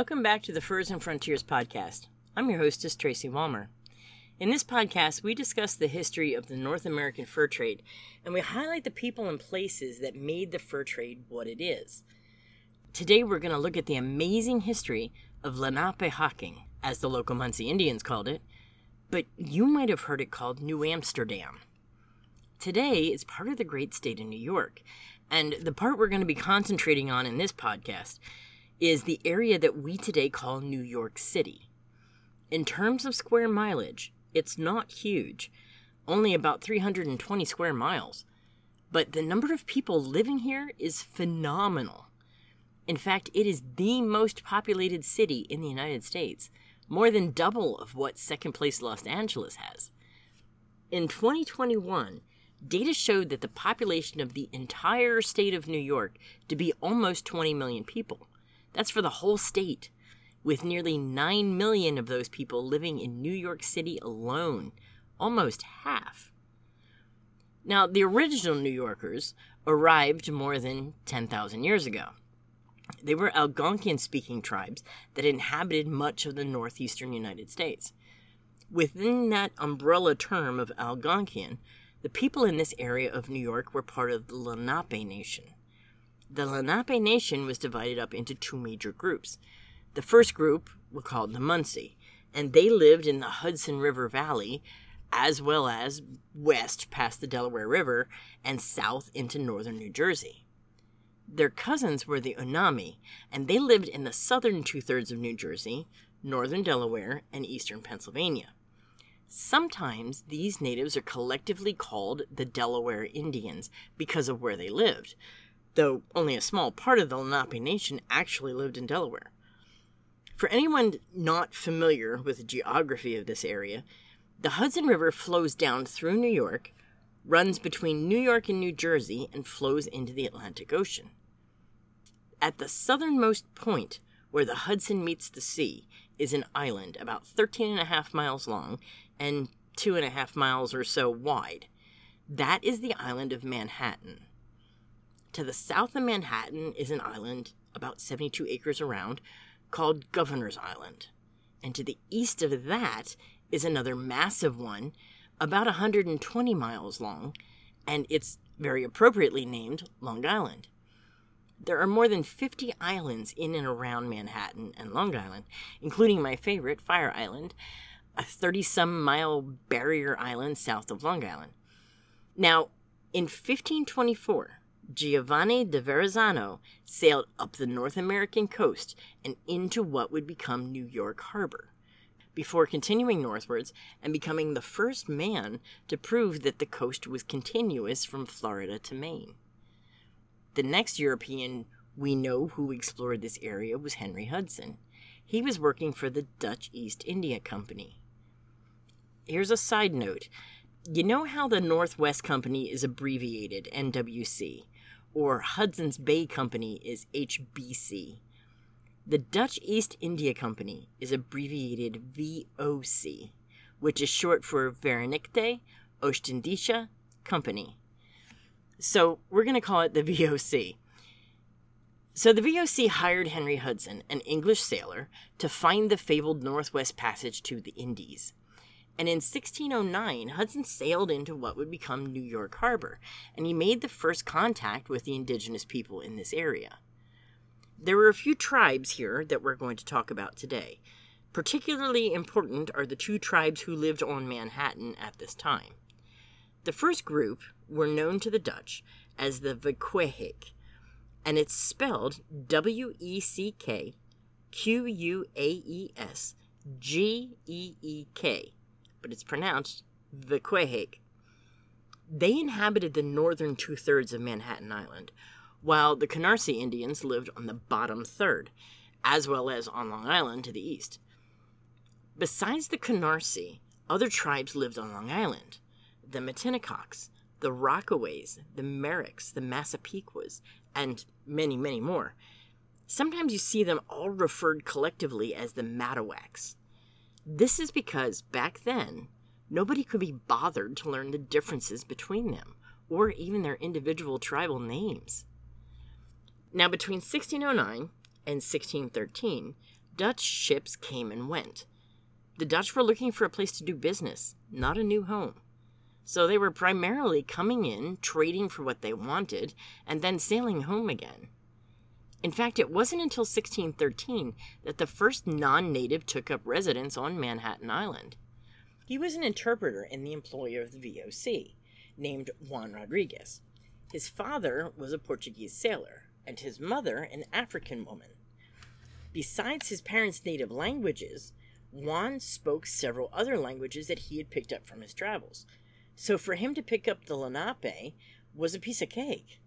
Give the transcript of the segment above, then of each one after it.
Welcome back to the Furs and Frontiers podcast. I'm your hostess, Tracy Walmer. In this podcast, we discuss the history of the North American fur trade and we highlight the people and places that made the fur trade what it is. Today, we're going to look at the amazing history of Lenapehoking, as the local Munsee Indians called it, but you might have heard it called New Amsterdam. Today, it's part of the great state of New York, and the part we're going to be concentrating on in this podcast is the area that we today call New York City. In terms of square mileage, it's not huge, only about 320 square miles. But the number of people living here is phenomenal. In fact, it is the most populated city in the United States, more than double of what second place Los Angeles has. In 2021, data showed that the population of the entire state of New York to be almost 20 million people. That's for the whole state, with nearly 9 million of those people living in New York City alone, almost half. Now, the original New Yorkers arrived more than 10,000 years ago. They were Algonquian speaking tribes that inhabited much of the northeastern United States. Within that umbrella term of Algonquian, the people in this area of New York were part of the Lenape Nation. The Lenape Nation was divided up into two major groups. The first group were called the Munsee, and they lived in the Hudson River Valley as well as west past the Delaware River and south into northern New Jersey. Their cousins were the Unami, and they lived in the southern two thirds of New Jersey, northern Delaware, and eastern Pennsylvania. Sometimes these natives are collectively called the Delaware Indians because of where they lived, though only a small part of the Lenape Nation actually lived in Delaware. For anyone not familiar with the geography of this area, the Hudson River flows down through New York, runs between New York and New Jersey, and flows into the Atlantic Ocean. At the southernmost point, where the Hudson meets the sea, is an island about 13 and a half miles long and two and a half miles or so wide. That is the island of Manhattan. To the south of Manhattan is an island about 72 acres around called Governor's Island. And to the east of that is another massive one about 120 miles long, and it's very appropriately named Long Island. There are more than 50 islands in and around Manhattan and Long Island, including my favorite, Fire Island, a 30 some mile barrier island south of Long Island. Now, in 1524, Giovanni de Verrazzano sailed up the North American coast and into what would become New York Harbor, before continuing northwards and becoming the first man to prove that the coast was continuous from Florida to Maine. The next European we know who explored this area was Henry Hudson. He was working for the Dutch East India Company. Here's a side note. You know how the Northwest Company is abbreviated NWC? Or Hudson's Bay Company is HBC. The Dutch East India Company is abbreviated VOC, which is short for Verenigde Oostindische Company. So we're going to call it the VOC. So the VOC hired Henry Hudson, an English sailor, to find the fabled Northwest Passage to the Indies and in 1609, Hudson sailed into what would become New York Harbor, and he made the first contact with the indigenous people in this area. There were a few tribes here that we're going to talk about today. Particularly important are the two tribes who lived on Manhattan at this time. The first group were known to the Dutch as the Wequehik, and it's spelled W E C K Q U A E S G E E K but it's pronounced the Vequehake. They inhabited the northern two thirds of Manhattan Island, while the Canarsie Indians lived on the bottom third, as well as on Long Island to the east. Besides the Canarsie, other tribes lived on Long Island the Matinecocks, the Rockaways, the Merricks, the Massapequas, and many, many more. Sometimes you see them all referred collectively as the Mattawaks. This is because back then, nobody could be bothered to learn the differences between them, or even their individual tribal names. Now, between 1609 and 1613, Dutch ships came and went. The Dutch were looking for a place to do business, not a new home. So they were primarily coming in, trading for what they wanted, and then sailing home again. In fact, it wasn't until 1613 that the first non native took up residence on Manhattan Island. He was an interpreter in the employ of the VOC, named Juan Rodriguez. His father was a Portuguese sailor, and his mother an African woman. Besides his parents' native languages, Juan spoke several other languages that he had picked up from his travels. So for him to pick up the Lenape was a piece of cake.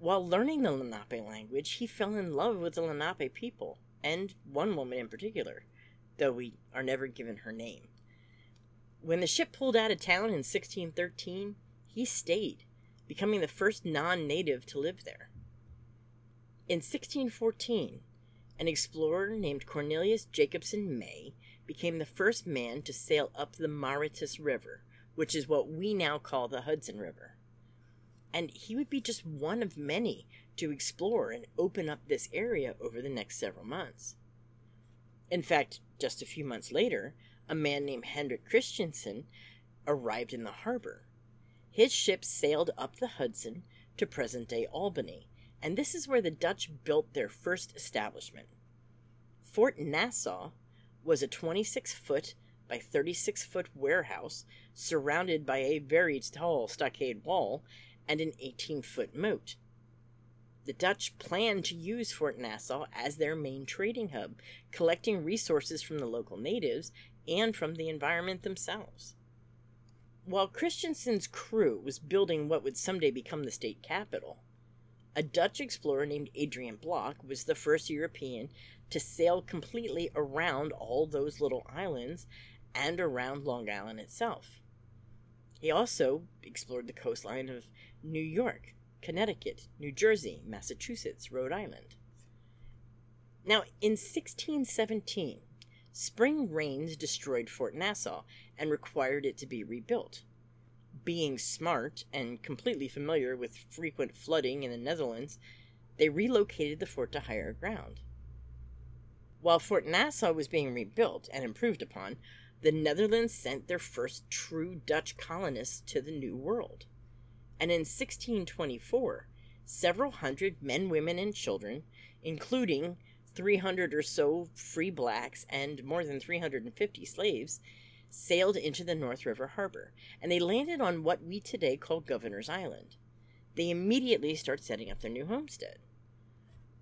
While learning the Lenape language, he fell in love with the Lenape people, and one woman in particular, though we are never given her name. When the ship pulled out of town in 1613, he stayed, becoming the first non native to live there. In 1614, an explorer named Cornelius Jacobson May became the first man to sail up the Mauritius River, which is what we now call the Hudson River and he would be just one of many to explore and open up this area over the next several months. In fact, just a few months later, a man named Hendrik Christiansen arrived in the harbor. His ship sailed up the Hudson to present day Albany, and this is where the Dutch built their first establishment. Fort Nassau was a 26 foot by 36 foot warehouse surrounded by a very tall stockade wall and an 18 foot moat. The Dutch planned to use Fort Nassau as their main trading hub, collecting resources from the local natives and from the environment themselves. While Christensen's crew was building what would someday become the state capital, a Dutch explorer named Adrian Block was the first European to sail completely around all those little islands and around Long Island itself. He also explored the coastline of New York, Connecticut, New Jersey, Massachusetts, Rhode Island. Now, in 1617, spring rains destroyed Fort Nassau and required it to be rebuilt. Being smart and completely familiar with frequent flooding in the Netherlands, they relocated the fort to higher ground. While Fort Nassau was being rebuilt and improved upon, the Netherlands sent their first true Dutch colonists to the New World and in 1624, several hundred men, women, and children, including 300 or so free blacks and more than 350 slaves, sailed into the North River Harbor, and they landed on what we today call Governor's Island. They immediately start setting up their new homestead.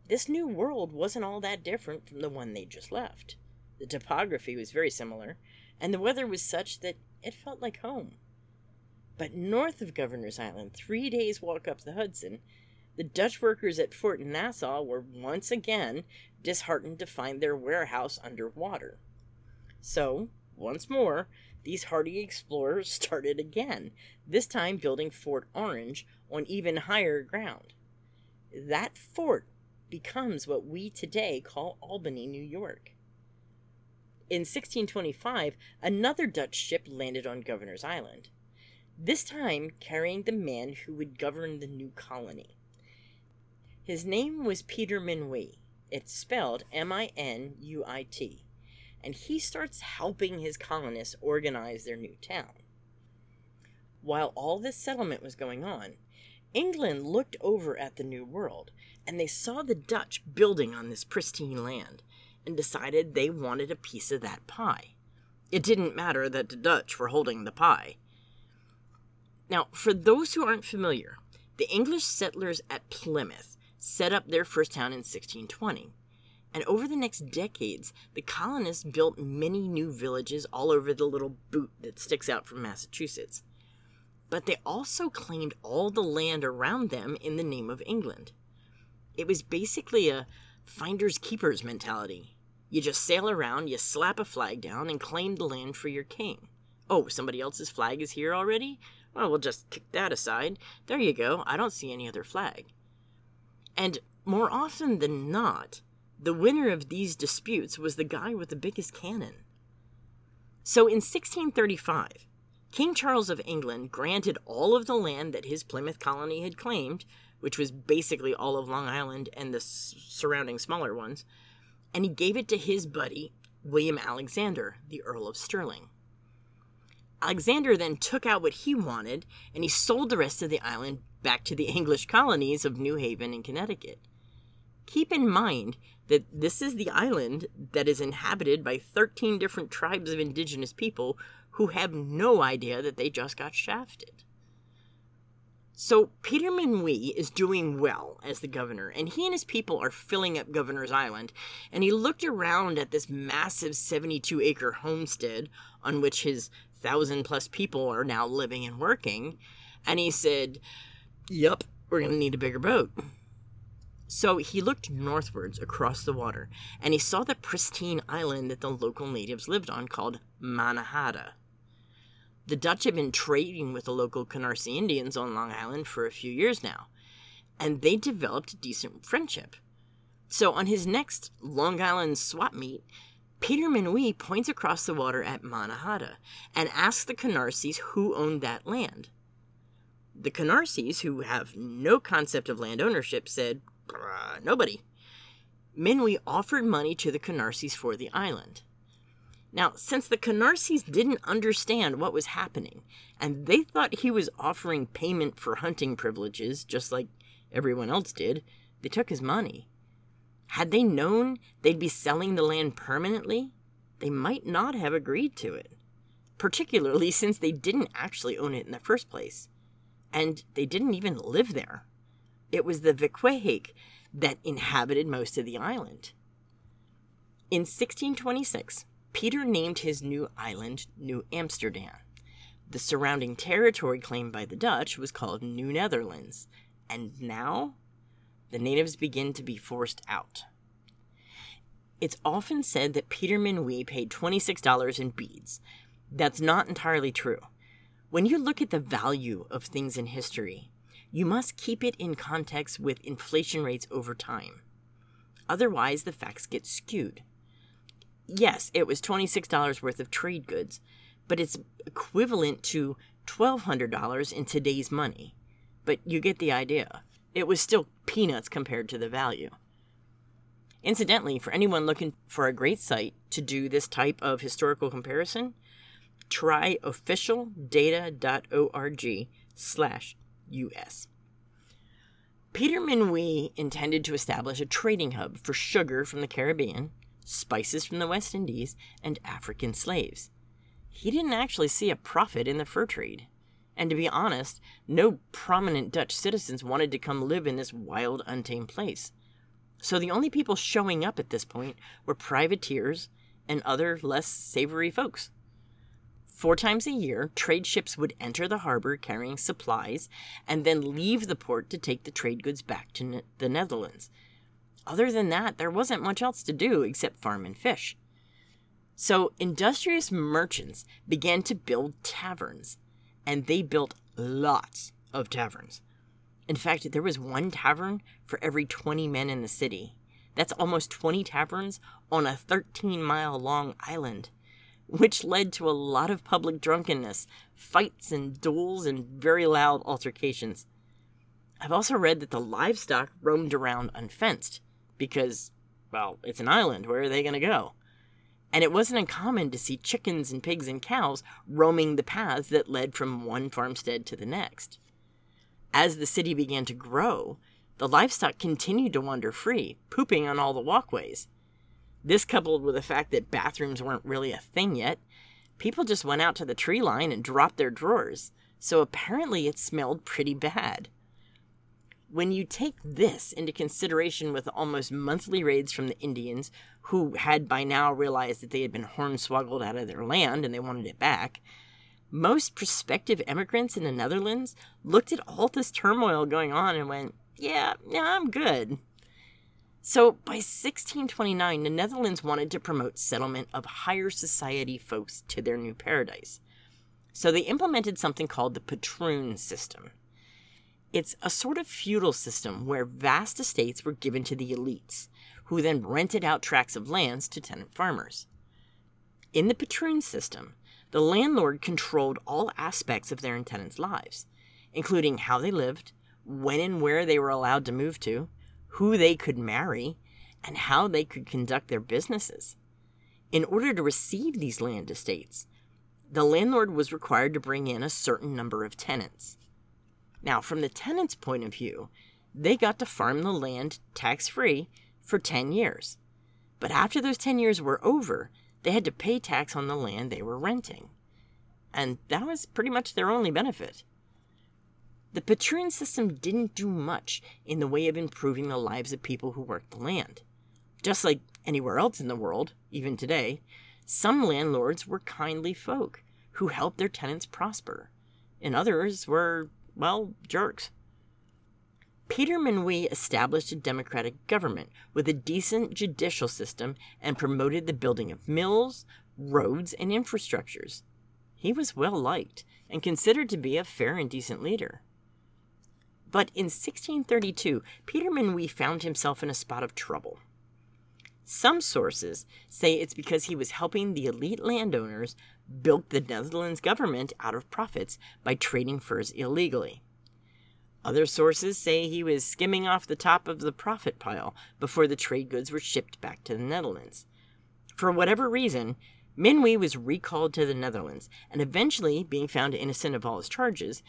This new world wasn't all that different from the one they just left. The topography was very similar, and the weather was such that it felt like home. But north of Governor's Island, three days' walk up the Hudson, the Dutch workers at Fort Nassau were once again disheartened to find their warehouse under water. So, once more, these hardy explorers started again, this time building Fort Orange on even higher ground. That fort becomes what we today call Albany, New York. In 1625, another Dutch ship landed on Governor's Island this time carrying the man who would govern the new colony. His name was Peter Minuit. It's spelled M I N U I T. And he starts helping his colonists organize their new town. While all this settlement was going on, England looked over at the New World and they saw the Dutch building on this pristine land and decided they wanted a piece of that pie. It didn't matter that the Dutch were holding the pie. Now, for those who aren't familiar, the English settlers at Plymouth set up their first town in 1620. And over the next decades, the colonists built many new villages all over the little boot that sticks out from Massachusetts. But they also claimed all the land around them in the name of England. It was basically a finders keepers mentality. You just sail around, you slap a flag down, and claim the land for your king. Oh, somebody else's flag is here already? Well, we'll just kick that aside. There you go. I don't see any other flag. And more often than not, the winner of these disputes was the guy with the biggest cannon. So in 1635, King Charles of England granted all of the land that his Plymouth colony had claimed, which was basically all of Long Island and the surrounding smaller ones, and he gave it to his buddy, William Alexander, the Earl of Stirling. Alexander then took out what he wanted and he sold the rest of the island back to the English colonies of New Haven and Connecticut. Keep in mind that this is the island that is inhabited by 13 different tribes of indigenous people who have no idea that they just got shafted. So Peter Minuit is doing well as the governor, and he and his people are filling up Governor's Island. And he looked around at this massive 72 acre homestead on which his thousand plus people are now living and working, and he said, Yep, we're going to need a bigger boat. So he looked northwards across the water, and he saw the pristine island that the local natives lived on called Mannahatta. The Dutch had been trading with the local Canarsie Indians on Long Island for a few years now, and they developed a decent friendship. So on his next Long Island swap meet, Peter Minuit points across the water at Mannahatta and asks the Canarsies who owned that land. The Canarsies, who have no concept of land ownership, said, nobody. Minuit offered money to the Canarsies for the island. Now, since the Canarsies didn't understand what was happening, and they thought he was offering payment for hunting privileges, just like everyone else did, they took his money. Had they known they'd be selling the land permanently, they might not have agreed to it, particularly since they didn't actually own it in the first place, and they didn't even live there. It was the Vicquahake that inhabited most of the island. In 1626, Peter named his new island New Amsterdam. The surrounding territory claimed by the Dutch was called New Netherlands, and now the natives begin to be forced out. It's often said that Peter Minuit paid $26 in beads. That's not entirely true. When you look at the value of things in history, you must keep it in context with inflation rates over time. Otherwise, the facts get skewed. Yes, it was $26 worth of trade goods, but it's equivalent to $1,200 in today's money. But you get the idea. It was still peanuts compared to the value. Incidentally, for anyone looking for a great site to do this type of historical comparison, try officialdata.org slash US. Peter Minuit intended to establish a trading hub for sugar from the Caribbean, spices from the West Indies, and African slaves. He didn't actually see a profit in the fur trade. And to be honest, no prominent Dutch citizens wanted to come live in this wild, untamed place. So the only people showing up at this point were privateers and other less savory folks. Four times a year, trade ships would enter the harbor carrying supplies and then leave the port to take the trade goods back to ne- the Netherlands. Other than that, there wasn't much else to do except farm and fish. So industrious merchants began to build taverns and they built lots of taverns. In fact, there was one tavern for every 20 men in the city. That's almost 20 taverns on a 13 mile long island, which led to a lot of public drunkenness, fights and duels, and very loud altercations. I've also read that the livestock roamed around unfenced because, well, it's an island. Where are they going to go? And it wasn't uncommon to see chickens and pigs and cows roaming the paths that led from one farmstead to the next. As the city began to grow, the livestock continued to wander free, pooping on all the walkways. This coupled with the fact that bathrooms weren't really a thing yet, people just went out to the tree line and dropped their drawers, so apparently it smelled pretty bad. When you take this into consideration with almost monthly raids from the Indians, who had by now realized that they had been hornswoggled out of their land and they wanted it back, most prospective immigrants in the Netherlands looked at all this turmoil going on and went, Yeah, yeah, I'm good. So by 1629, the Netherlands wanted to promote settlement of higher society folks to their new paradise. So they implemented something called the patroon system. It's a sort of feudal system where vast estates were given to the elites, who then rented out tracts of lands to tenant farmers. In the patroon system, the landlord controlled all aspects of their tenants' lives, including how they lived, when and where they were allowed to move to, who they could marry, and how they could conduct their businesses. In order to receive these land estates, the landlord was required to bring in a certain number of tenants. Now, from the tenant's point of view, they got to farm the land tax free for 10 years. But after those 10 years were over, they had to pay tax on the land they were renting. And that was pretty much their only benefit. The patroon system didn't do much in the way of improving the lives of people who worked the land. Just like anywhere else in the world, even today, some landlords were kindly folk who helped their tenants prosper, and others were, well, jerks. Peter Minuit established a democratic government with a decent judicial system and promoted the building of mills, roads, and infrastructures. He was well liked and considered to be a fair and decent leader. But in 1632, Peter Minuit found himself in a spot of trouble. Some sources say it's because he was helping the elite landowners bilk the Netherlands government out of profits by trading furs illegally. Other sources say he was skimming off the top of the profit pile before the trade goods were shipped back to the Netherlands. For whatever reason, Minuit was recalled to the Netherlands, and eventually, being found innocent of all his charges,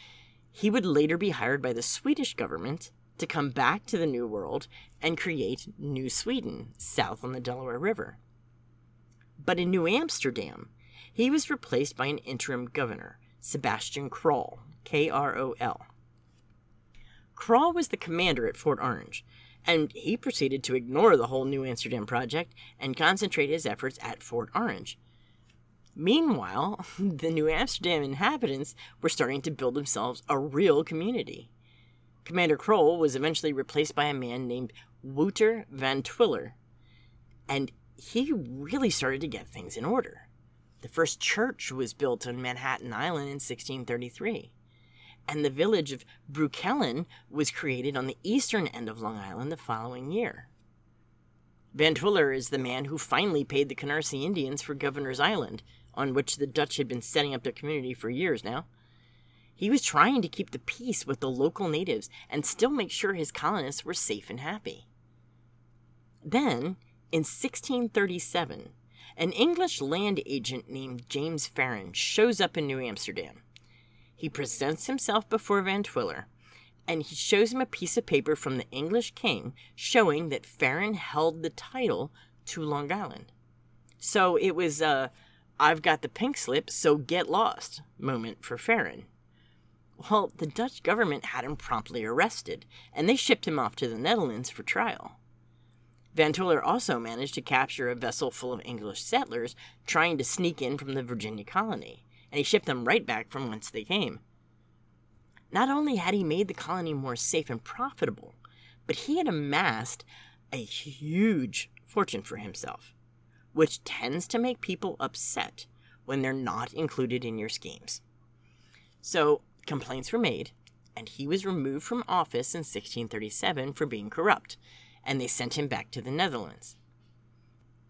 he would later be hired by the Swedish government to come back to the New World and create New Sweden south on the Delaware River. But in New Amsterdam, he was replaced by an interim governor, Sebastian Krol, K R O L. Krol was the commander at Fort Orange, and he proceeded to ignore the whole New Amsterdam project and concentrate his efforts at Fort Orange. Meanwhile, the New Amsterdam inhabitants were starting to build themselves a real community. Commander Krol was eventually replaced by a man named Wouter van Twiller, and he really started to get things in order. The first church was built on Manhattan Island in 1633, and the village of Breukelen was created on the eastern end of Long Island the following year. Van Twiller is the man who finally paid the Canarsie Indians for Governor's Island, on which the Dutch had been setting up their community for years now. He was trying to keep the peace with the local natives and still make sure his colonists were safe and happy. Then, in 1637, an English land agent named James Farren shows up in New Amsterdam. He presents himself before Van Twiller, and he shows him a piece of paper from the English king showing that Farren held the title to Long Island. So it was a I've got the pink slip, so get lost moment for Farren. Well, the Dutch government had him promptly arrested, and they shipped him off to the Netherlands for trial. Van Twiller also managed to capture a vessel full of English settlers trying to sneak in from the Virginia colony, and he shipped them right back from whence they came. Not only had he made the colony more safe and profitable, but he had amassed a huge fortune for himself, which tends to make people upset when they're not included in your schemes. So Complaints were made, and he was removed from office in 1637 for being corrupt, and they sent him back to the Netherlands.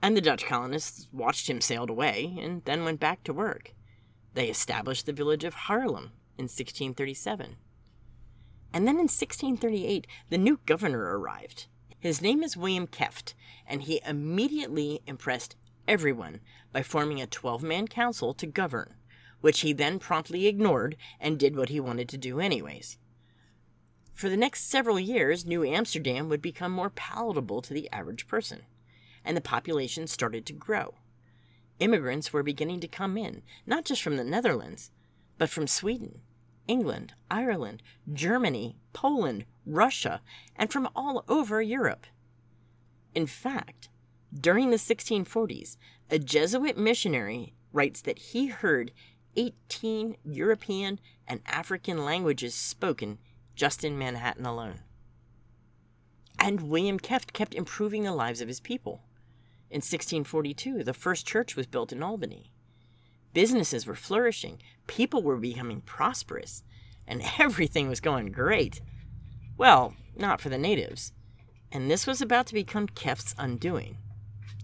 And the Dutch colonists watched him sailed away and then went back to work. They established the village of Haarlem in 1637. And then in 1638, the new governor arrived. His name is William Kieft, and he immediately impressed everyone by forming a 12 man council to govern which he then promptly ignored and did what he wanted to do anyways. For the next several years, New Amsterdam would become more palatable to the average person, and the population started to grow. Immigrants were beginning to come in, not just from the Netherlands, but from Sweden, England, Ireland, Germany, Poland, Russia, and from all over Europe. In fact, during the 1640s, a Jesuit missionary writes that he heard 18 European and African languages spoken just in Manhattan alone. And William Kieft kept improving the lives of his people. In 1642, the first church was built in Albany. Businesses were flourishing, people were becoming prosperous, and everything was going great. Well, not for the natives. And this was about to become Kieft's undoing.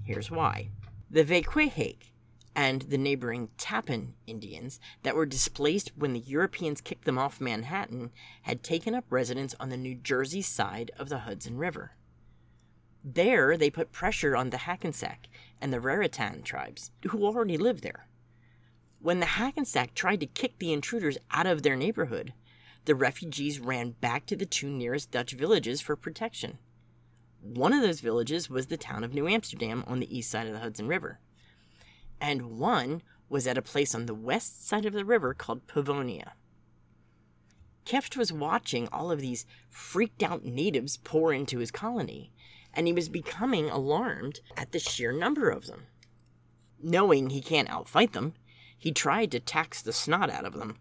Here's why. The Vequehake, and the neighboring Tappan Indians that were displaced when the Europeans kicked them off Manhattan had taken up residence on the New Jersey side of the Hudson River. There, they put pressure on the Hackensack and the Raritan tribes, who already lived there. When the Hackensack tried to kick the intruders out of their neighborhood, the refugees ran back to the two nearest Dutch villages for protection. One of those villages was the town of New Amsterdam on the east side of the Hudson River, and one was at a place on the west side of the river called Pavonia. Kieft was watching all of these freaked out natives pour into his colony, and he was becoming alarmed at the sheer number of them. Knowing he can't outfight them, he tried to tax the snot out of them.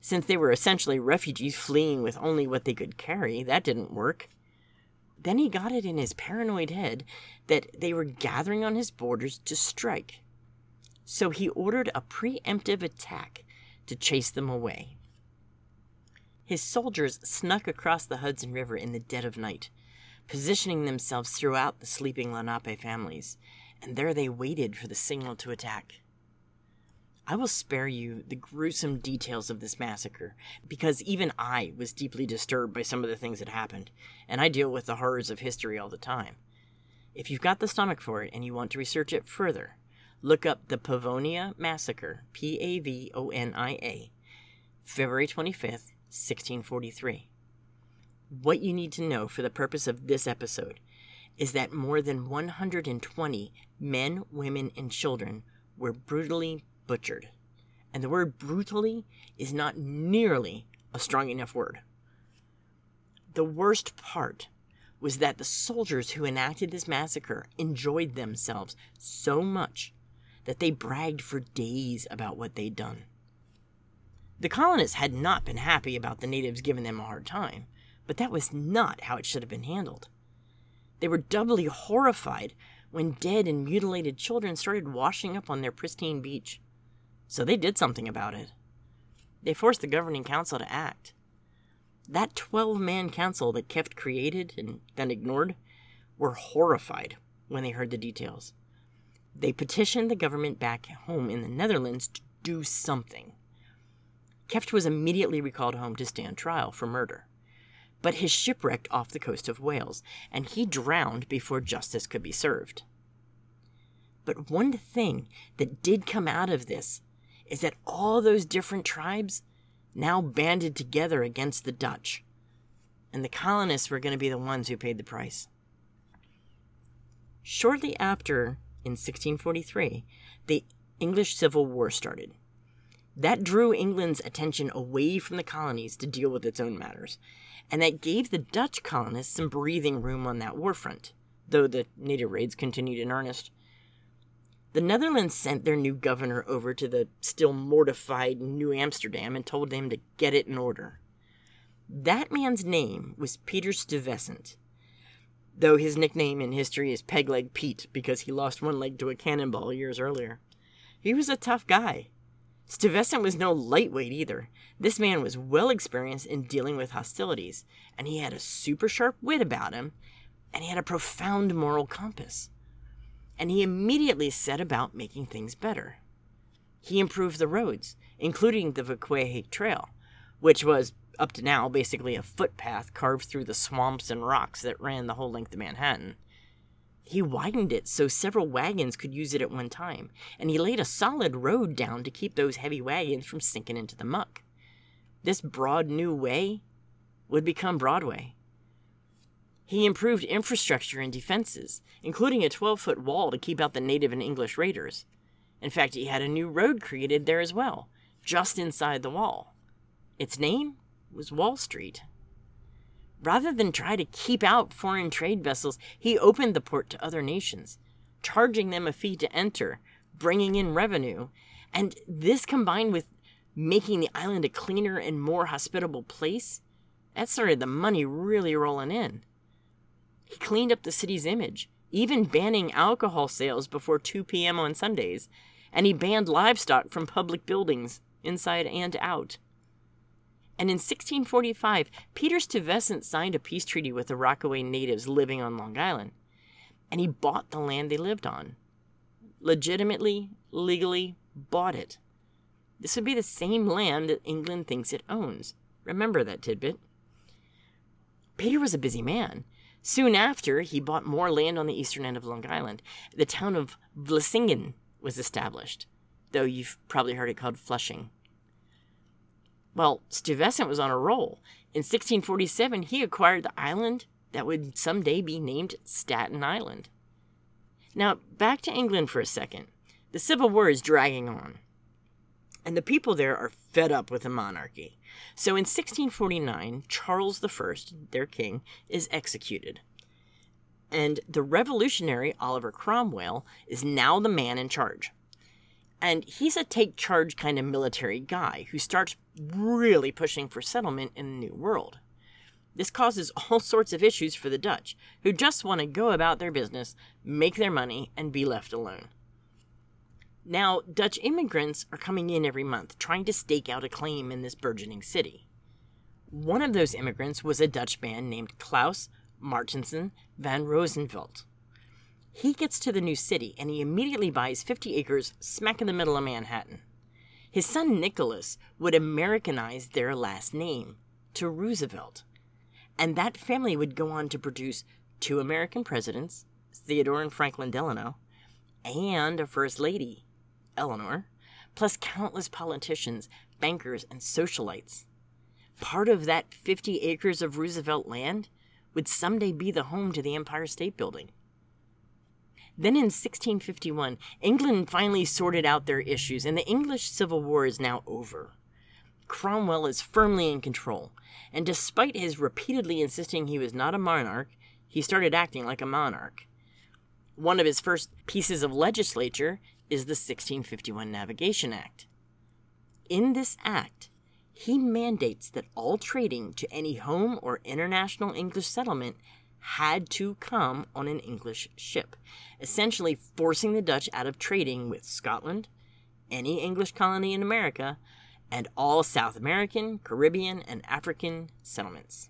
Since they were essentially refugees fleeing with only what they could carry, that didn't work. Then he got it in his paranoid head that they were gathering on his borders to strike. So he ordered a preemptive attack to chase them away. His soldiers snuck across the Hudson River in the dead of night, positioning themselves throughout the sleeping Lenape families, and there they waited for the signal to attack. I will spare you the gruesome details of this massacre, because even I was deeply disturbed by some of the things that happened, and I deal with the horrors of history all the time. If you've got the stomach for it and you want to research it further, look up the Pavonia Massacre, P A V O N I A, February 25th, 1643. What you need to know for the purpose of this episode is that more than 120 men, women, and children were brutally butchered. And the word brutally is not nearly a strong enough word. The worst part was that the soldiers who enacted this massacre enjoyed themselves so much that they bragged for days about what they'd done. The colonists had not been happy about the natives giving them a hard time, but that was not how it should have been handled. They were doubly horrified when dead and mutilated children started washing up on their pristine beach. So they did something about it. They forced the governing council to act. That 12 man council that Kieft created and then ignored were horrified when they heard the details. They petitioned the government back home in the Netherlands to do something. Kieft was immediately recalled home to stand trial for murder. But his shipwrecked off the coast of Wales, and he drowned before justice could be served. But one thing that did come out of this is that all those different tribes now banded together against the Dutch. And the colonists were going to be the ones who paid the price. Shortly after, in 1643, the English Civil War started. That drew England's attention away from the colonies to deal with its own matters, and that gave the Dutch colonists some breathing room on that war front, though the native raids continued in earnest. The Netherlands sent their new governor over to the still mortified New Amsterdam and told him to get it in order. That man's name was Peter Stuyvesant, though his nickname in history is Pegleg Pete because he lost one leg to a cannonball years earlier. He was a tough guy. Stuyvesant was no lightweight either. This man was well experienced in dealing with hostilities, and he had a super sharp wit about him, and he had a profound moral compass and he immediately set about making things better. He improved the roads, including the Vaquehe Trail, which was, up to now, basically a footpath carved through the swamps and rocks that ran the whole length of Manhattan. He widened it so several wagons could use it at one time, and he laid a solid road down to keep those heavy wagons from sinking into the muck. This broad new way would become Broadway, he improved infrastructure and defenses, including a 12 foot wall to keep out the native and English raiders. In fact, he had a new road created there as well, just inside the wall. Its name was Wall Street. Rather than try to keep out foreign trade vessels, he opened the port to other nations, charging them a fee to enter, bringing in revenue. And this combined with making the island a cleaner and more hospitable place, that started the money really rolling in. He cleaned up the city's image, even banning alcohol sales before 2 p.m. on Sundays, and he banned livestock from public buildings, inside and out. And in 1645, Peter Stuyvesant signed a peace treaty with the Rockaway natives living on Long Island, and he bought the land they lived on. Legitimately, legally, bought it. This would be the same land that England thinks it owns. Remember that tidbit. Peter was a busy man, Soon after, he bought more land on the eastern end of Long Island. The town of Vlissingen was established, though you've probably heard it called Flushing. Well, Stuyvesant was on a roll. In 1647, he acquired the island that would someday be named Staten Island. Now, back to England for a second. The Civil War is dragging on, and the people there are fed up with the monarchy. So in 1649, Charles I, their king, is executed. And the revolutionary Oliver Cromwell is now the man in charge. And he's a take charge kind of military guy who starts really pushing for settlement in the New World. This causes all sorts of issues for the Dutch, who just want to go about their business, make their money, and be left alone. Now, Dutch immigrants are coming in every month trying to stake out a claim in this burgeoning city. One of those immigrants was a Dutch man named Klaus Martensen van Rosenvelt. He gets to the new city and he immediately buys 50 acres smack in the middle of Manhattan. His son Nicholas would Americanize their last name to Roosevelt. And that family would go on to produce two American presidents, Theodore and Franklin Delano, and a first lady, Eleanor, plus countless politicians, bankers, and socialites. Part of that 50 acres of Roosevelt land would someday be the home to the Empire State Building. Then in 1651, England finally sorted out their issues, and the English Civil War is now over. Cromwell is firmly in control, and despite his repeatedly insisting he was not a monarch, he started acting like a monarch. One of his first pieces of legislature is the 1651 Navigation Act. In this act, he mandates that all trading to any home or international English settlement had to come on an English ship, essentially forcing the Dutch out of trading with Scotland, any English colony in America, and all South American, Caribbean, and African settlements.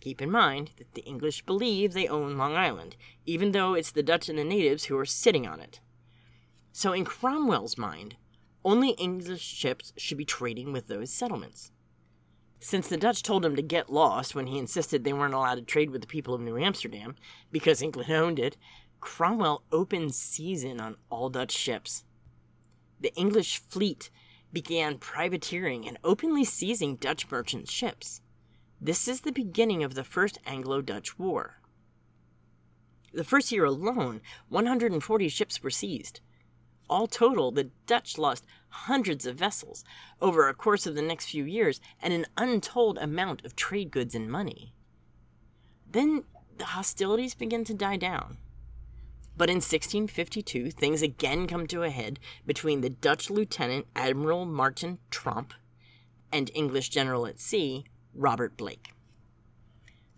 Keep in mind that the English believe they own Long Island, even though it's the Dutch and the natives who are sitting on it. So, in Cromwell's mind, only English ships should be trading with those settlements. Since the Dutch told him to get lost when he insisted they weren't allowed to trade with the people of New Amsterdam because England owned it, Cromwell opened season on all Dutch ships. The English fleet began privateering and openly seizing Dutch merchant ships. This is the beginning of the First Anglo Dutch War. The first year alone, 140 ships were seized. All total, the Dutch lost hundreds of vessels over a course of the next few years and an untold amount of trade goods and money. Then the hostilities begin to die down. But in 1652, things again come to a head between the Dutch Lieutenant Admiral Martin Tromp and English general at sea Robert Blake.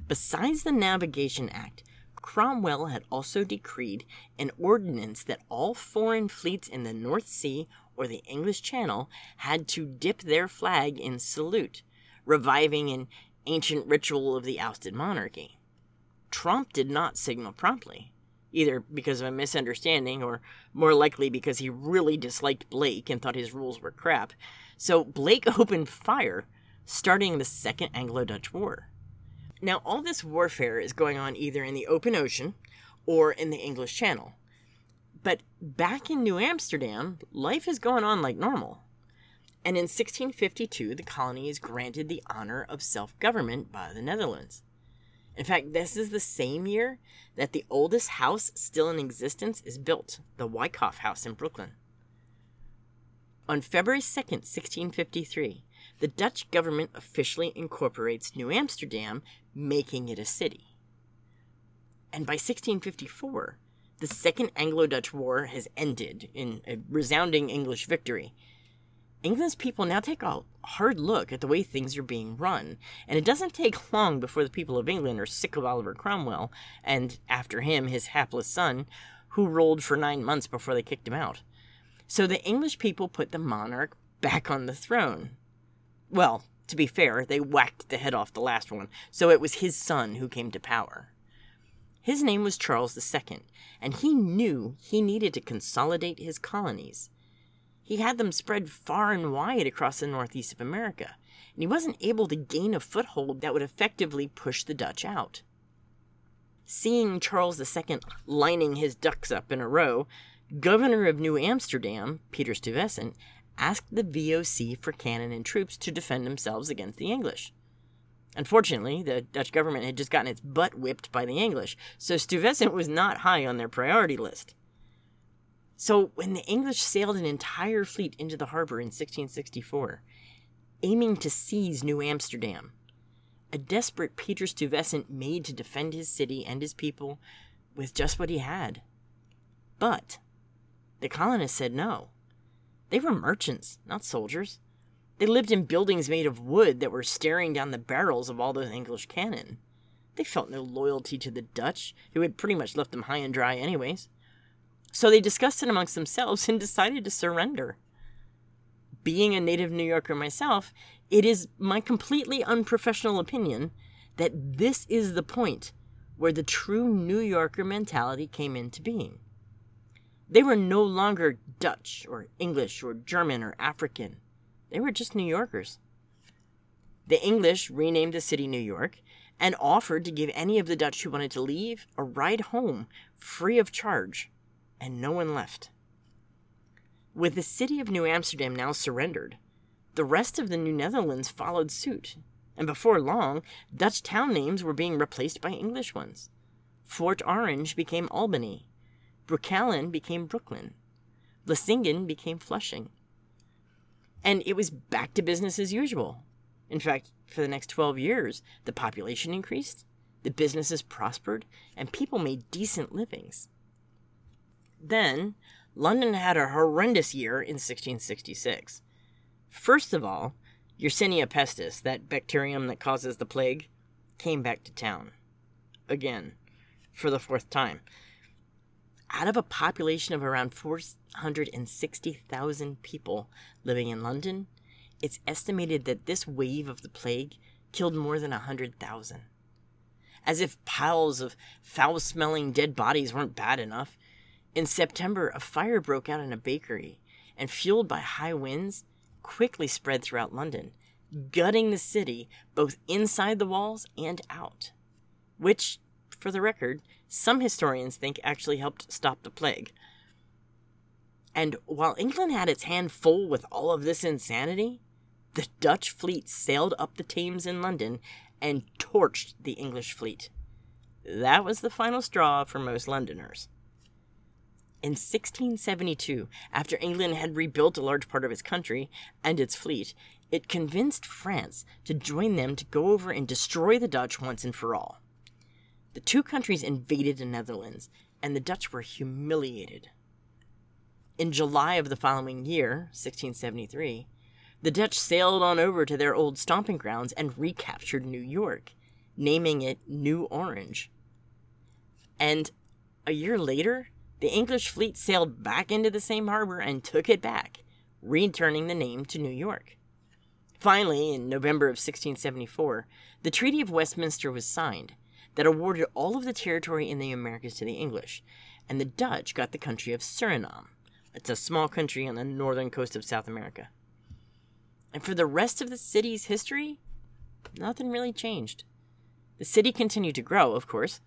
Besides the Navigation Act, Cromwell had also decreed an ordinance that all foreign fleets in the North Sea or the English Channel had to dip their flag in salute, reviving an ancient ritual of the ousted monarchy. Tromp did not signal promptly, either because of a misunderstanding or more likely because he really disliked Blake and thought his rules were crap. So Blake opened fire starting the Second Anglo Dutch War. Now, all this warfare is going on either in the open ocean or in the English Channel. But back in New Amsterdam, life is going on like normal. And in 1652, the colony is granted the honor of self government by the Netherlands. In fact, this is the same year that the oldest house still in existence is built, the Wyckoff House in Brooklyn. On February 2nd, 1653, the Dutch government officially incorporates New Amsterdam, making it a city. And by 1654, the Second Anglo Dutch War has ended in a resounding English victory. England's people now take a hard look at the way things are being run, and it doesn't take long before the people of England are sick of Oliver Cromwell, and after him, his hapless son, who ruled for nine months before they kicked him out. So the English people put the monarch back on the throne. Well, to be fair, they whacked the head off the last one, so it was his son who came to power. His name was Charles II, and he knew he needed to consolidate his colonies. He had them spread far and wide across the northeast of America, and he wasn't able to gain a foothold that would effectively push the Dutch out. Seeing Charles II lining his ducks up in a row, governor of New Amsterdam, Peter Stuyvesant, asked the VOC for cannon and troops to defend themselves against the English. Unfortunately, the Dutch government had just gotten its butt whipped by the English, so Stuyvesant was not high on their priority list. So, when the English sailed an entire fleet into the harbor in 1664, aiming to seize New Amsterdam, a desperate Peter Stuyvesant made to defend his city and his people with just what he had. But the colonists said no. They were merchants, not soldiers. They lived in buildings made of wood that were staring down the barrels of all those English cannon. They felt no loyalty to the Dutch, who had pretty much left them high and dry, anyways. So they discussed it amongst themselves and decided to surrender. Being a native New Yorker myself, it is my completely unprofessional opinion that this is the point where the true New Yorker mentality came into being. They were no longer Dutch or English or German or African. They were just New Yorkers. The English renamed the city New York and offered to give any of the Dutch who wanted to leave a ride home free of charge, and no one left. With the city of New Amsterdam now surrendered, the rest of the New Netherlands followed suit, and before long, Dutch town names were being replaced by English ones. Fort Orange became Albany, Broekelen became Brooklyn, Vlissingen became Flushing. And it was back to business as usual. In fact, for the next 12 years, the population increased, the businesses prospered, and people made decent livings. Then, London had a horrendous year in 1666. First of all, Yersinia pestis, that bacterium that causes the plague, came back to town. Again, for the fourth time. Out of a population of around 460,000 people living in London, it's estimated that this wave of the plague killed more than 100,000. As if piles of foul smelling dead bodies weren't bad enough, in September, a fire broke out in a bakery and, fueled by high winds, quickly spread throughout London, gutting the city both inside the walls and out. Which, for the record, some historians think actually helped stop the plague. And while England had its hand full with all of this insanity, the Dutch fleet sailed up the Thames in London and torched the English fleet. That was the final straw for most Londoners. In 1672, after England had rebuilt a large part of its country and its fleet, it convinced France to join them to go over and destroy the Dutch once and for all. The two countries invaded the Netherlands, and the Dutch were humiliated. In July of the following year, 1673, the Dutch sailed on over to their old stomping grounds and recaptured New York, naming it New Orange. And a year later, the English fleet sailed back into the same harbor and took it back, returning the name to New York. Finally, in November of 1674, the Treaty of Westminster was signed that awarded all of the territory in the Americas to the English, and the Dutch got the country of Suriname. It's a small country on the northern coast of South America. And for the rest of the city's history, nothing really changed. The city continued to grow, of course.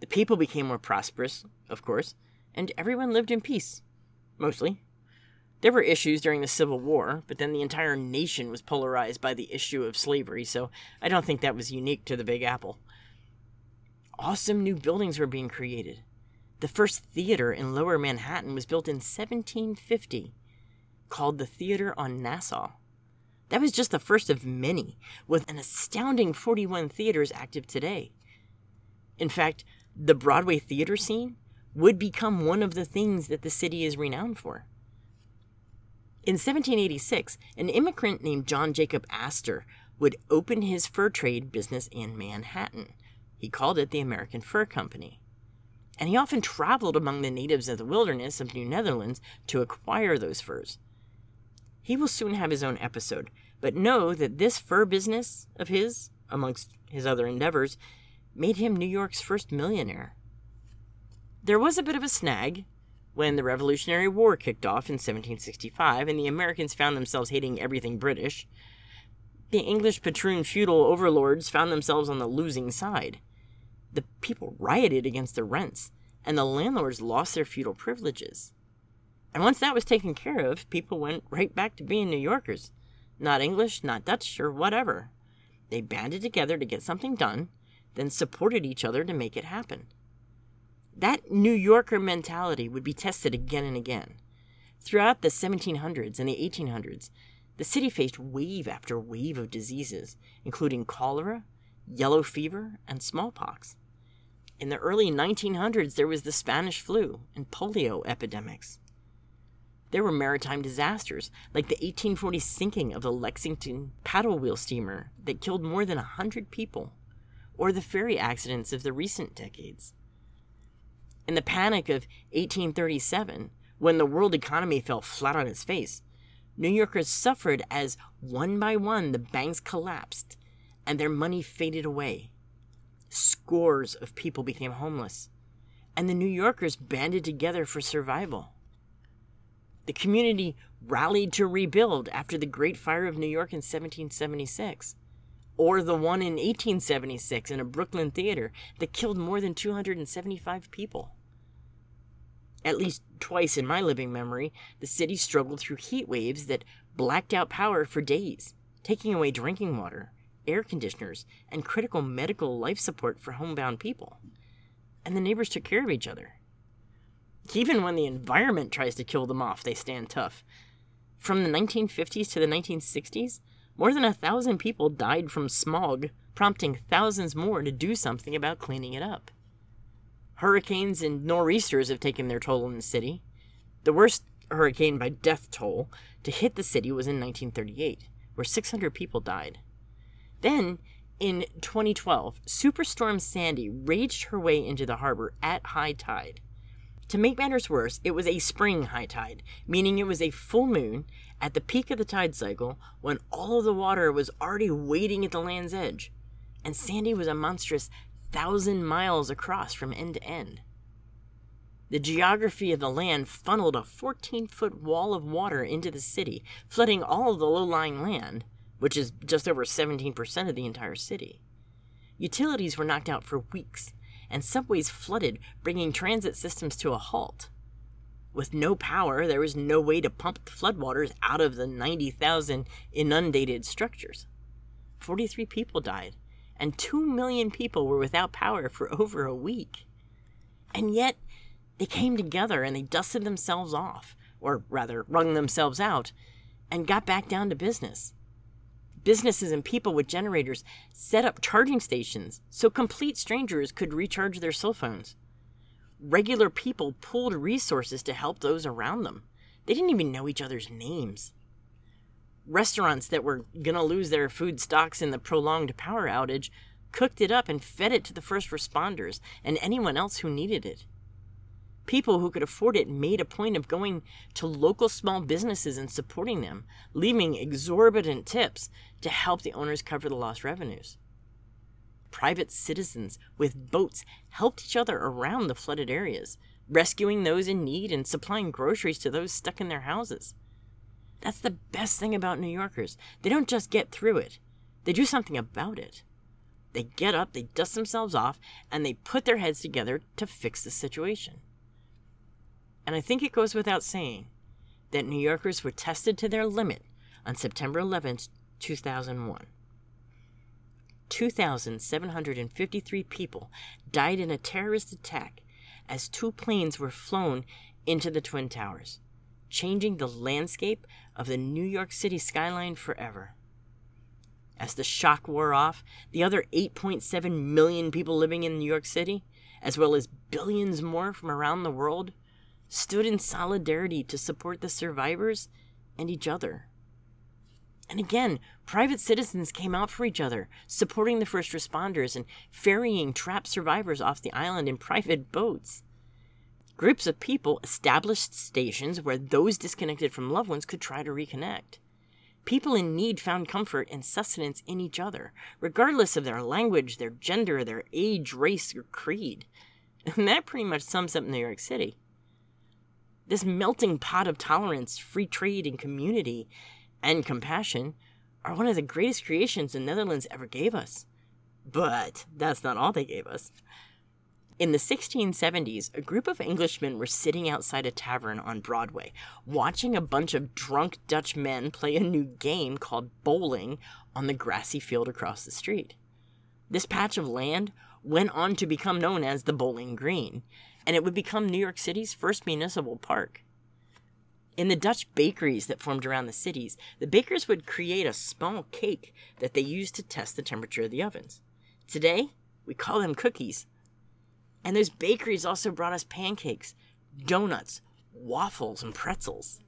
The people became more prosperous, of course and everyone lived in peace. Mostly. There were issues during the Civil War, but then the entire nation was polarized by the issue of slavery, so I don't think that was unique to the Big Apple. Awesome new buildings were being created. The first theater in Lower Manhattan was built in 1750, called the Theater on Nassau. That was just the first of many, with an astounding 41 theaters active today. In fact, the Broadway theater scene would become one of the things that the city is renowned for. In 1786, an immigrant named John Jacob Astor would open his fur trade business in Manhattan. He called it the American Fur Company. And he often traveled among the natives of the wilderness of New Netherlands to acquire those furs. He will soon have his own episode, but know that this fur business of his, amongst his other endeavors, made him New York's first millionaire. There was a bit of a snag when the Revolutionary War kicked off in 1765 and the Americans found themselves hating everything British. The English patroon feudal overlords found themselves on the losing side. The people rioted against the rents, and the landlords lost their feudal privileges. And once that was taken care of, people went right back to being New Yorkers. Not English, not Dutch, or whatever. They banded together to get something done, then supported each other to make it happen. That New Yorker mentality would be tested again and again. Throughout the 1700s and the 1800s, the city faced wave after wave of diseases, including cholera, yellow fever, and smallpox. In the early 1900s, there was the Spanish flu and polio epidemics. There were maritime disasters, like the 1840 sinking of the Lexington paddle wheel steamer that killed more than 100 people, or the ferry accidents of the recent decades. In the panic of 1837, when the world economy fell flat on its face, New Yorkers suffered as one by one the banks collapsed and their money faded away. Scores of people became homeless, and the New Yorkers banded together for survival. The community rallied to rebuild after the Great Fire of New York in 1776, or the one in 1876 in a Brooklyn theater that killed more than 275 people. At least twice in my living memory, the city struggled through heat waves that blacked out power for days, taking away drinking water, air conditioners, and critical medical life support for homebound people. And the neighbors took care of each other. Even when the environment tries to kill them off, they stand tough. From the 1950s to the 1960s, more than a thousand people died from smog, prompting thousands more to do something about cleaning it up. Hurricanes and nor'easters have taken their toll in the city. The worst hurricane by death toll to hit the city was in 1938, where 600 people died. Then, in 2012, Superstorm Sandy raged her way into the harbor at high tide. To make matters worse, it was a spring high tide, meaning it was a full moon at the peak of the tide cycle when all of the water was already waiting at the land's edge. And Sandy was a monstrous thousand miles across from end to end. The geography of the land funneled a 14 foot wall of water into the city, flooding all of the low lying land, which is just over 17% of the entire city. Utilities were knocked out for weeks, and subways flooded, bringing transit systems to a halt. With no power, there was no way to pump the floodwaters out of the 90,000 inundated structures. 43 people died, and 2 million people were without power for over a week. And yet, they came together and they dusted themselves off, or rather, wrung themselves out, and got back down to business businesses and people with generators set up charging stations so complete strangers could recharge their cell phones. Regular people pooled resources to help those around them. They didn't even know each other's names. Restaurants that were going to lose their food stocks in the prolonged power outage cooked it up and fed it to the first responders and anyone else who needed it. People who could afford it made a point of going to local small businesses and supporting them, leaving exorbitant tips to help the owners cover the lost revenues. Private citizens with boats helped each other around the flooded areas, rescuing those in need and supplying groceries to those stuck in their houses. That's the best thing about New Yorkers. They don't just get through it, they do something about it. They get up, they dust themselves off, and they put their heads together to fix the situation. And I think it goes without saying that New Yorkers were tested to their limit on September 11, 2001. 2,753 people died in a terrorist attack as two planes were flown into the Twin Towers, changing the landscape of the New York City skyline forever. As the shock wore off, the other 8.7 million people living in New York City, as well as billions more from around the world, stood in solidarity to support the survivors and each other. And again, private citizens came out for each other, supporting the first responders and ferrying trapped survivors off the island in private boats. Groups of people established stations where those disconnected from loved ones could try to reconnect. People in need found comfort and sustenance in each other, regardless of their language, their gender, their age, race, or creed. And that pretty much sums up New York City. This melting pot of tolerance, free trade, and community and compassion are one of the greatest creations the Netherlands ever gave us. But that's not all they gave us. In the 1670s, a group of Englishmen were sitting outside a tavern on Broadway, watching a bunch of drunk Dutch men play a new game called bowling on the grassy field across the street. This patch of land went on to become known as the Bowling Green, and it would become New York City's first municipal park. In the Dutch bakeries that formed around the cities, the bakers would create a small cake that they used to test the temperature of the ovens. Today, we call them cookies. And those bakeries also brought us pancakes, donuts, waffles, and pretzels.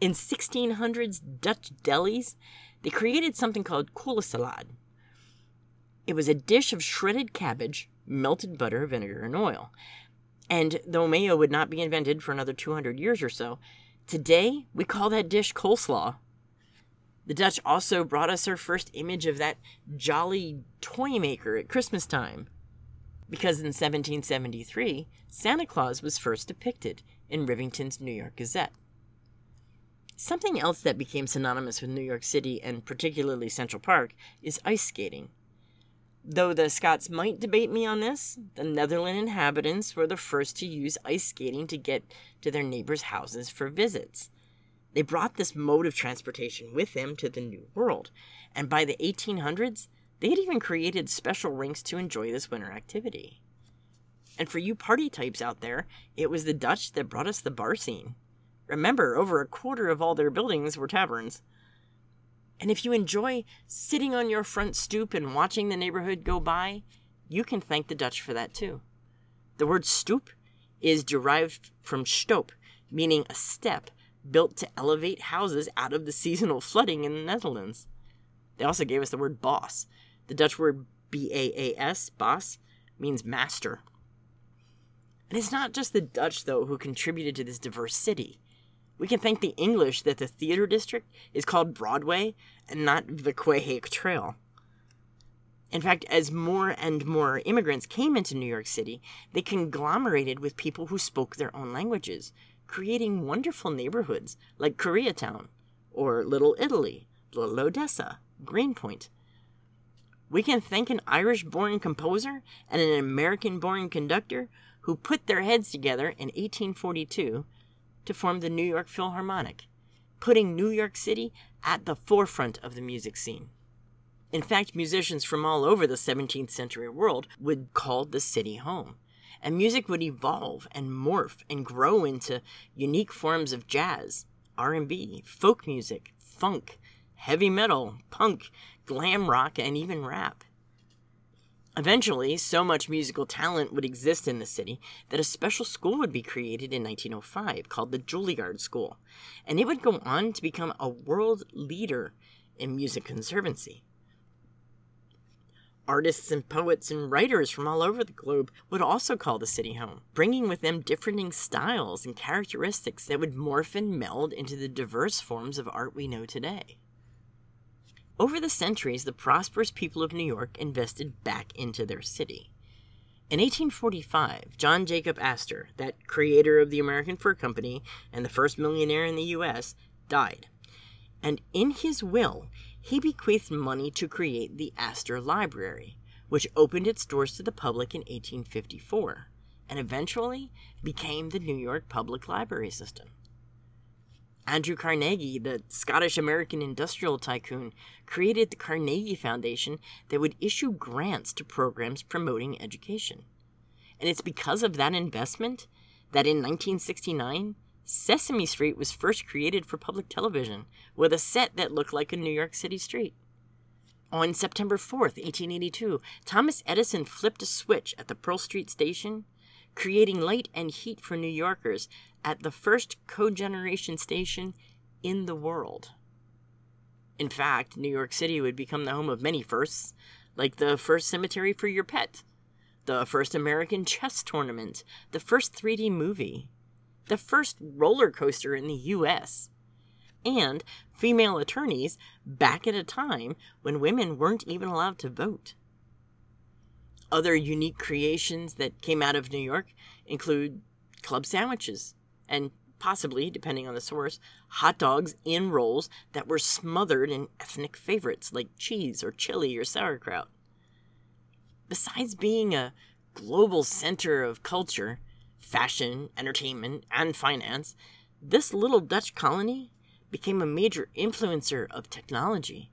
In 1600s Dutch delis, they created something called koolsalad. It was a dish of shredded cabbage, melted butter, vinegar, and oil. And though mayo would not be invented for another 200 years or so, today we call that dish coleslaw. The Dutch also brought us our first image of that jolly toy maker at Christmas time. Because in 1773, Santa Claus was first depicted in Rivington's New York Gazette. Something else that became synonymous with New York City and particularly Central Park is ice skating. Though the Scots might debate me on this, the Netherland inhabitants were the first to use ice skating to get to their neighbors' houses for visits. They brought this mode of transportation with them to the New World, and by the 1800s, they had even created special rinks to enjoy this winter activity. And for you party types out there, it was the Dutch that brought us the bar scene. Remember, over a quarter of all their buildings were taverns. And if you enjoy sitting on your front stoop and watching the neighborhood go by, you can thank the Dutch for that too. The word stoop is derived from stoep, meaning a step built to elevate houses out of the seasonal flooding in the Netherlands. They also gave us the word boss. The Dutch word B A A S, boss, means master. And it's not just the Dutch, though, who contributed to this diverse city. We can thank the English that the theater district is called Broadway and not the Quahog Trail. In fact, as more and more immigrants came into New York City, they conglomerated with people who spoke their own languages, creating wonderful neighborhoods like Koreatown, or Little Italy, Little Odessa, Greenpoint. We can thank an Irish born composer and an American born conductor who put their heads together in 1842 to form the New York Philharmonic, putting New York City at the forefront of the music scene. In fact, musicians from all over the 17th century world would call the city home. And music would evolve and morph and grow into unique forms of jazz, R&B, folk music, funk, heavy metal, punk, glam rock, and even rap. Eventually, so much musical talent would exist in the city that a special school would be created in 1905 called the Juilliard School, and it would go on to become a world leader in music conservancy. Artists and poets and writers from all over the globe would also call the city home, bringing with them differing styles and characteristics that would morph and meld into the diverse forms of art we know today. Over the centuries, the prosperous people of New York invested back into their city. In 1845, John Jacob Astor, that creator of the American Fur Company and the first millionaire in the U.S., died. And in his will, he bequeathed money to create the Astor Library, which opened its doors to the public in 1854 and eventually became the New York Public Library System. Andrew Carnegie, the Scottish American industrial tycoon, created the Carnegie Foundation that would issue grants to programs promoting education. And it's because of that investment that in 1969, Sesame Street was first created for public television with a set that looked like a New York City street. On September 4th, 1882, Thomas Edison flipped a switch at the Pearl Street station, creating light and heat for New Yorkers at the first cogeneration station in the world. In fact, New York City would become the home of many firsts, like the first cemetery for your pet, the first American chess tournament, the first 3D movie, the first roller coaster in the US, and female attorneys back at a time when women weren't even allowed to vote. Other unique creations that came out of New York include club sandwiches, and possibly, depending on the source, hot dogs in rolls that were smothered in ethnic favorites like cheese or chili or sauerkraut. besides being a global center of culture, fashion, entertainment, and finance, this little Dutch colony became a major influencer of technology,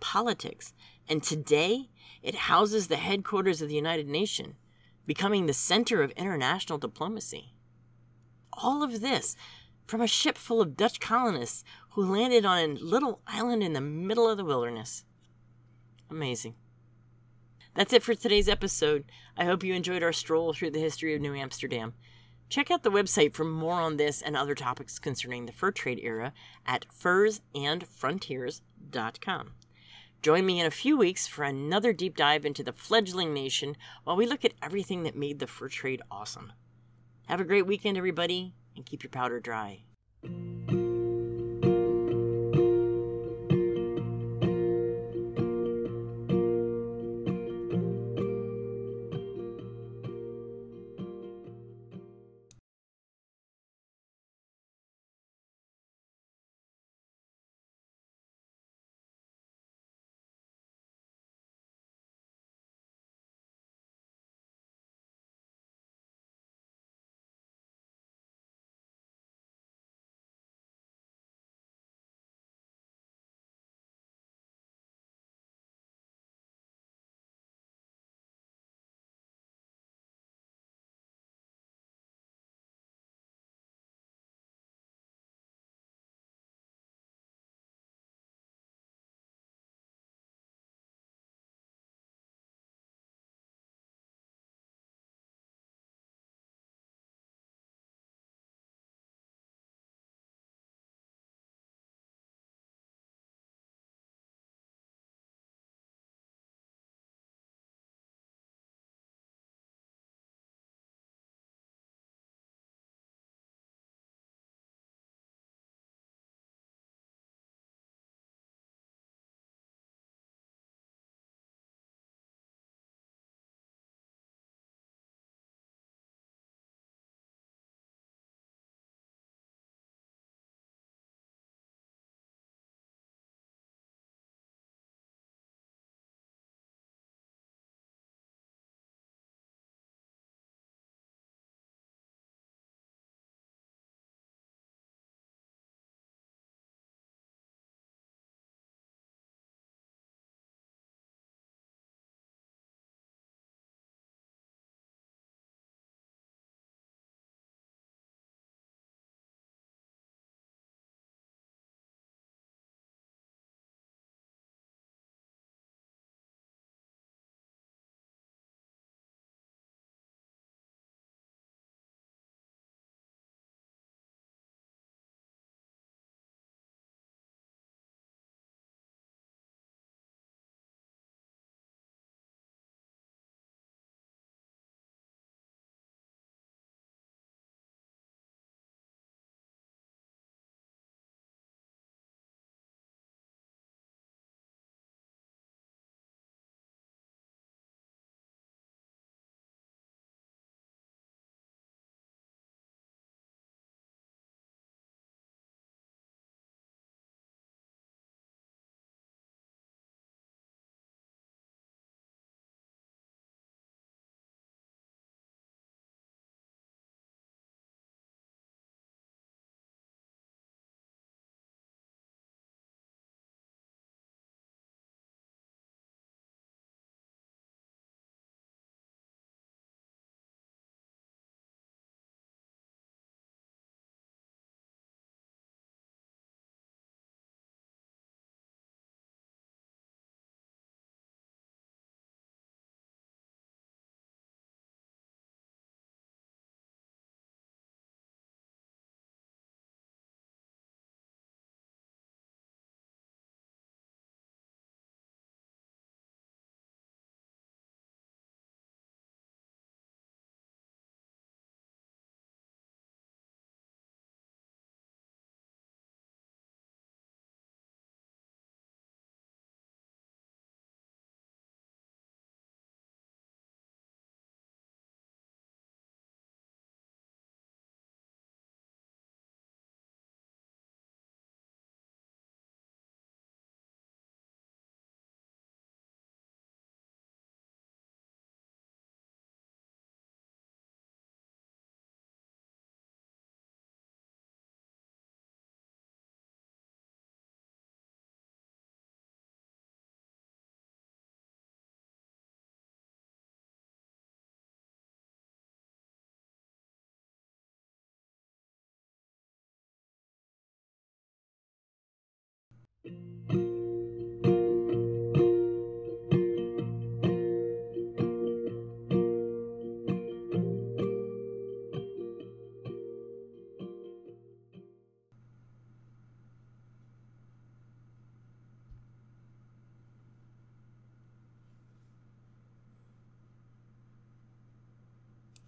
politics, and today it houses the headquarters of the United Nations, becoming the center of international diplomacy. All of this from a ship full of Dutch colonists who landed on a little island in the middle of the wilderness. Amazing. That's it for today's episode. I hope you enjoyed our stroll through the history of New Amsterdam. Check out the website for more on this and other topics concerning the fur trade era at fursandfrontiers.com. Join me in a few weeks for another deep dive into the fledgling nation while we look at everything that made the fur trade awesome. Have a great weekend, everybody, and keep your powder dry.